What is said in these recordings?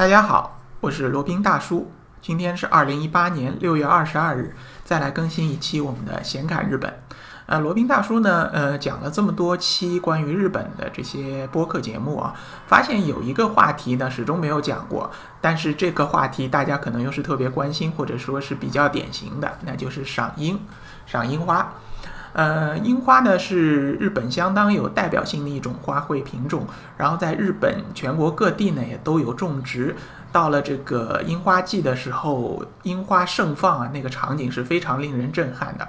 大家好，我是罗宾大叔。今天是二零一八年六月二十二日，再来更新一期我们的闲侃日本。呃，罗宾大叔呢，呃，讲了这么多期关于日本的这些播客节目啊，发现有一个话题呢始终没有讲过，但是这个话题大家可能又是特别关心，或者说是比较典型的，那就是赏樱，赏樱花。呃，樱花呢是日本相当有代表性的一种花卉品种，然后在日本全国各地呢也都有种植。到了这个樱花季的时候，樱花盛放啊，那个场景是非常令人震撼的。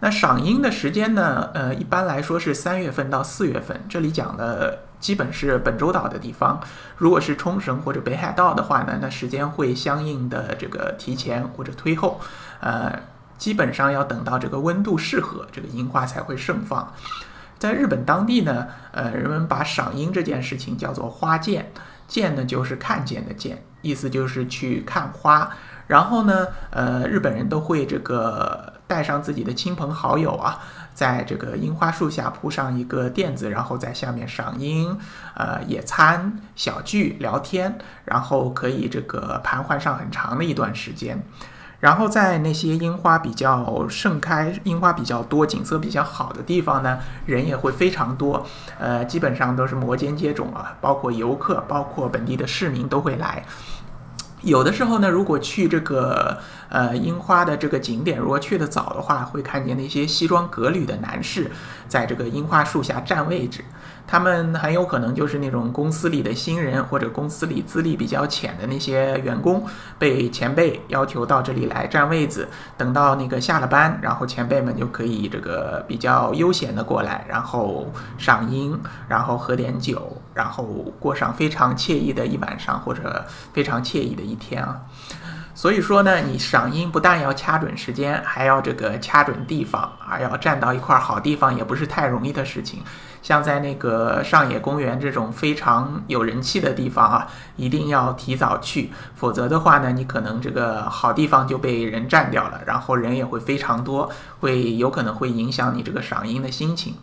那赏樱的时间呢？呃，一般来说是三月份到四月份。这里讲的基本是本州岛的地方。如果是冲绳或者北海道的话呢，那时间会相应的这个提前或者推后。呃，基本上要等到这个温度适合，这个樱花才会盛放。在日本当地呢，呃，人们把赏樱这件事情叫做花见，见呢就是看见的见，意思就是去看花。然后呢，呃，日本人都会这个带上自己的亲朋好友啊，在这个樱花树下铺上一个垫子，然后在下面赏樱，呃，野餐、小聚、聊天，然后可以这个盘桓上很长的一段时间。然后在那些樱花比较盛开、樱花比较多、景色比较好的地方呢，人也会非常多，呃，基本上都是摩肩接踵啊，包括游客、包括本地的市民都会来。有的时候呢，如果去这个呃樱花的这个景点，如果去的早的话，会看见那些西装革履的男士在这个樱花树下占位置。他们很有可能就是那种公司里的新人，或者公司里资历比较浅的那些员工，被前辈要求到这里来占位子，等到那个下了班，然后前辈们就可以这个比较悠闲的过来，然后赏樱，然后喝点酒，然后过上非常惬意的一晚上，或者非常惬意的一天啊。所以说呢，你赏樱不但要掐准时间，还要这个掐准地方，还要站到一块好地方，也不是太容易的事情。像在那个上野公园这种非常有人气的地方啊，一定要提早去，否则的话呢，你可能这个好地方就被人占掉了，然后人也会非常多，会有可能会影响你这个赏樱的心情。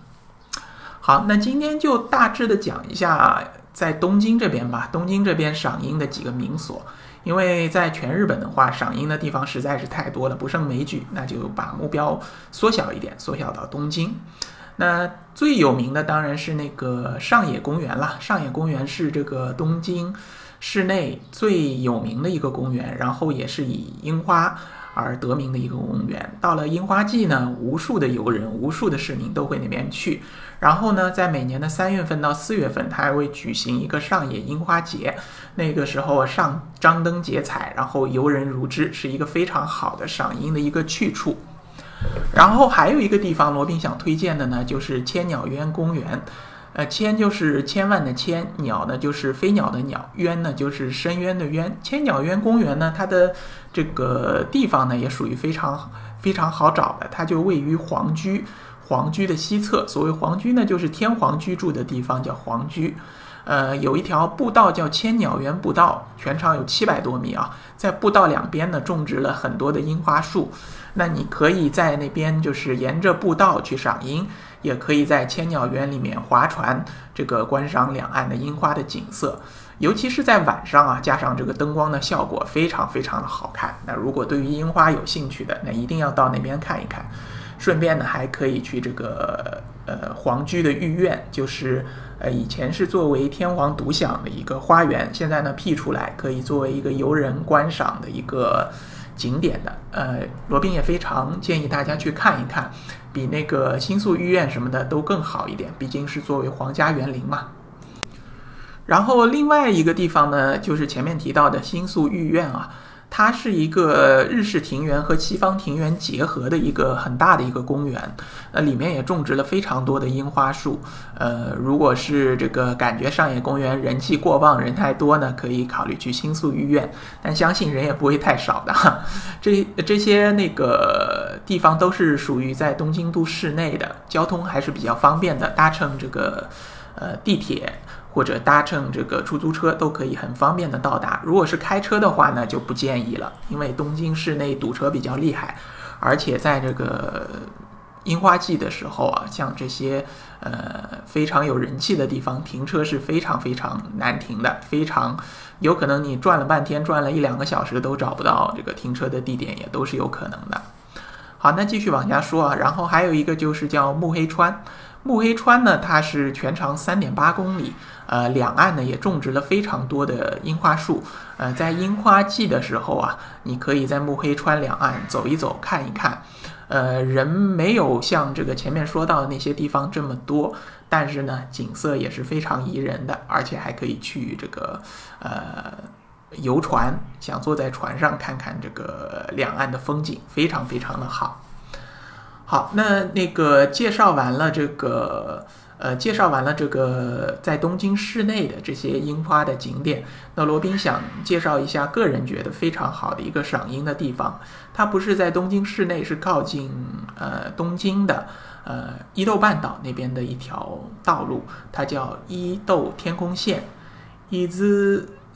好，那今天就大致的讲一下在东京这边吧，东京这边赏樱的几个名所。因为在全日本的话，赏樱的地方实在是太多了，不胜枚举，那就把目标缩小一点，缩小到东京。那最有名的当然是那个上野公园了。上野公园是这个东京市内最有名的一个公园，然后也是以樱花。而得名的一个公园，到了樱花季呢，无数的游人、无数的市民都会那边去。然后呢，在每年的三月份到四月份，它还会举行一个上野樱花节。那个时候上张灯结彩，然后游人如织，是一个非常好的赏樱的一个去处。然后还有一个地方，罗宾想推荐的呢，就是千鸟渊公园。呃，千就是千万的千，鸟呢就是飞鸟的鸟，渊呢就是深渊的渊。千鸟渊公园呢，它的这个地方呢也属于非常非常好找的，它就位于皇居，皇居的西侧。所谓皇居呢，就是天皇居住的地方，叫皇居。呃，有一条步道叫千鸟园步道，全长有七百多米啊，在步道两边呢种植了很多的樱花树。那你可以在那边就是沿着步道去赏樱。也可以在千鸟园里面划船，这个观赏两岸的樱花的景色，尤其是在晚上啊，加上这个灯光的效果，非常非常的好看。那如果对于樱花有兴趣的，那一定要到那边看一看。顺便呢，还可以去这个呃皇居的御苑，就是呃以前是作为天皇独享的一个花园，现在呢辟出来，可以作为一个游人观赏的一个。景点的，呃，罗宾也非常建议大家去看一看，比那个新宿御苑什么的都更好一点，毕竟是作为皇家园林嘛。然后另外一个地方呢，就是前面提到的新宿御苑啊。它是一个日式庭园和西方庭园结合的一个很大的一个公园，呃，里面也种植了非常多的樱花树。呃，如果是这个感觉上野公园人气过旺、人太多呢，可以考虑去新宿御苑，但相信人也不会太少的。这这些那个地方都是属于在东京都市内的，交通还是比较方便的，搭乘这个呃地铁。或者搭乘这个出租车都可以很方便的到达。如果是开车的话呢，就不建议了，因为东京市内堵车比较厉害，而且在这个樱花季的时候啊，像这些呃非常有人气的地方，停车是非常非常难停的，非常有可能你转了半天，转了一两个小时都找不到这个停车的地点，也都是有可能的。好，那继续往下说啊，然后还有一个就是叫木黑川。木黑川呢，它是全长三点八公里，呃，两岸呢也种植了非常多的樱花树，呃，在樱花季的时候啊，你可以在木黑川两岸走一走，看一看，呃，人没有像这个前面说到的那些地方这么多，但是呢，景色也是非常宜人的，而且还可以去这个呃游船，想坐在船上看看这个两岸的风景，非常非常的好。好，那那个介绍完了这个，呃，介绍完了这个在东京市内的这些樱花的景点，那罗宾想介绍一下个人觉得非常好的一个赏樱的地方。它不是在东京市内，是靠近呃东京的呃伊豆半岛那边的一条道路，它叫伊豆天空线 （Is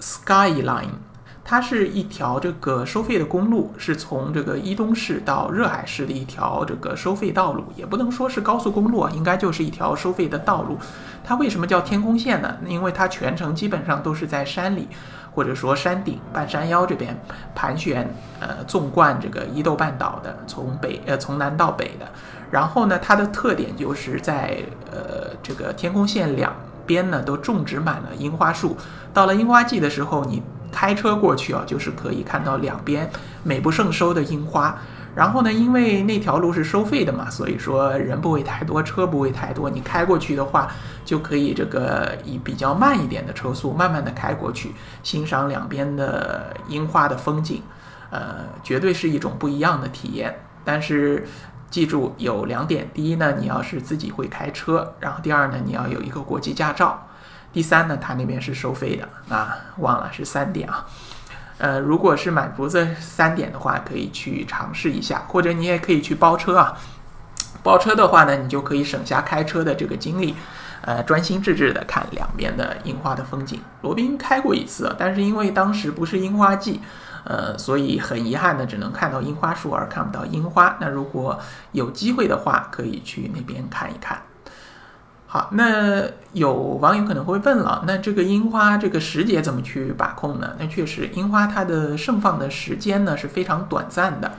Skyline）。它是一条这个收费的公路，是从这个伊东市到热海市的一条这个收费道路，也不能说是高速公路啊，应该就是一条收费的道路。它为什么叫天空线呢？因为它全程基本上都是在山里，或者说山顶、半山腰这边盘旋，呃，纵贯这个伊豆半岛的，从北呃从南到北的。然后呢，它的特点就是在呃这个天空线两边呢都种植满了樱花树。到了樱花季的时候，你开车过去啊，就是可以看到两边美不胜收的樱花。然后呢，因为那条路是收费的嘛，所以说人不会太多，车不会太多。你开过去的话，就可以这个以比较慢一点的车速，慢慢的开过去，欣赏两边的樱花的风景。呃，绝对是一种不一样的体验。但是记住有两点：第一呢，你要是自己会开车；然后第二呢，你要有一个国际驾照。第三呢，他那边是收费的啊，忘了是三点啊。呃，如果是满足这三点的话，可以去尝试一下，或者你也可以去包车啊。包车的话呢，你就可以省下开车的这个精力，呃，专心致志的看两边的樱花的风景。罗宾开过一次，但是因为当时不是樱花季，呃，所以很遗憾的只能看到樱花树而看不到樱花。那如果有机会的话，可以去那边看一看。好，那有网友可能会问了，那这个樱花这个时节怎么去把控呢？那确实，樱花它的盛放的时间呢是非常短暂的。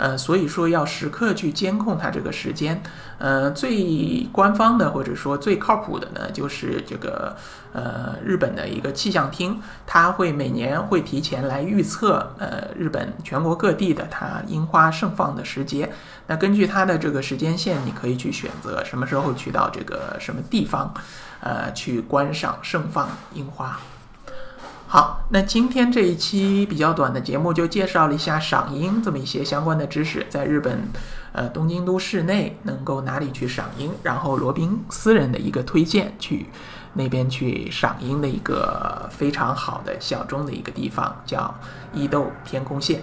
呃，所以说要时刻去监控它这个时间。呃，最官方的或者说最靠谱的呢，就是这个呃日本的一个气象厅，它会每年会提前来预测呃日本全国各地的它樱花盛放的时节。那根据它的这个时间线，你可以去选择什么时候去到这个什么地方，呃，去观赏盛放樱花。好，那今天这一期比较短的节目就介绍了一下赏樱这么一些相关的知识，在日本，呃，东京都市内能够哪里去赏樱，然后罗宾私人的一个推荐去那边去赏樱的一个非常好的小众的一个地方，叫伊豆天空线。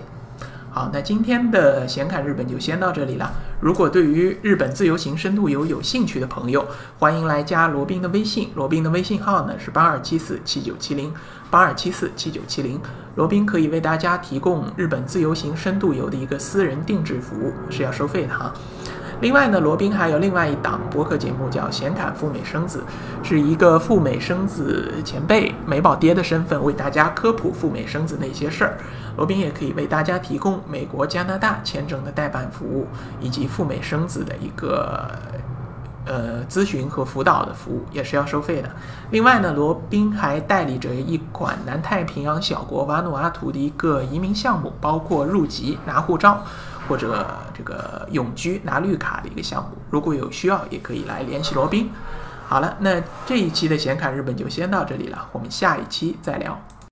好，那今天的显侃日本就先到这里了。如果对于日本自由行深度游有兴趣的朋友，欢迎来加罗宾的微信。罗宾的微信号呢是八二七四七九七零八二七四七九七零。罗宾可以为大家提供日本自由行深度游的一个私人定制服务，是要收费的哈。另外呢，罗宾还有另外一档播客节目叫《闲侃赴美生子》，是一个赴美生子前辈美宝爹的身份为大家科普赴美生子那些事儿。罗宾也可以为大家提供美国、加拿大签证的代办服务，以及赴美生子的一个呃咨询和辅导的服务，也是要收费的。另外呢，罗宾还代理着一款南太平洋小国瓦努阿图的一个移民项目，包括入籍拿护照。或者这个永居拿绿卡的一个项目，如果有需要，也可以来联系罗宾。好了，那这一期的显卡日本就先到这里了，我们下一期再聊。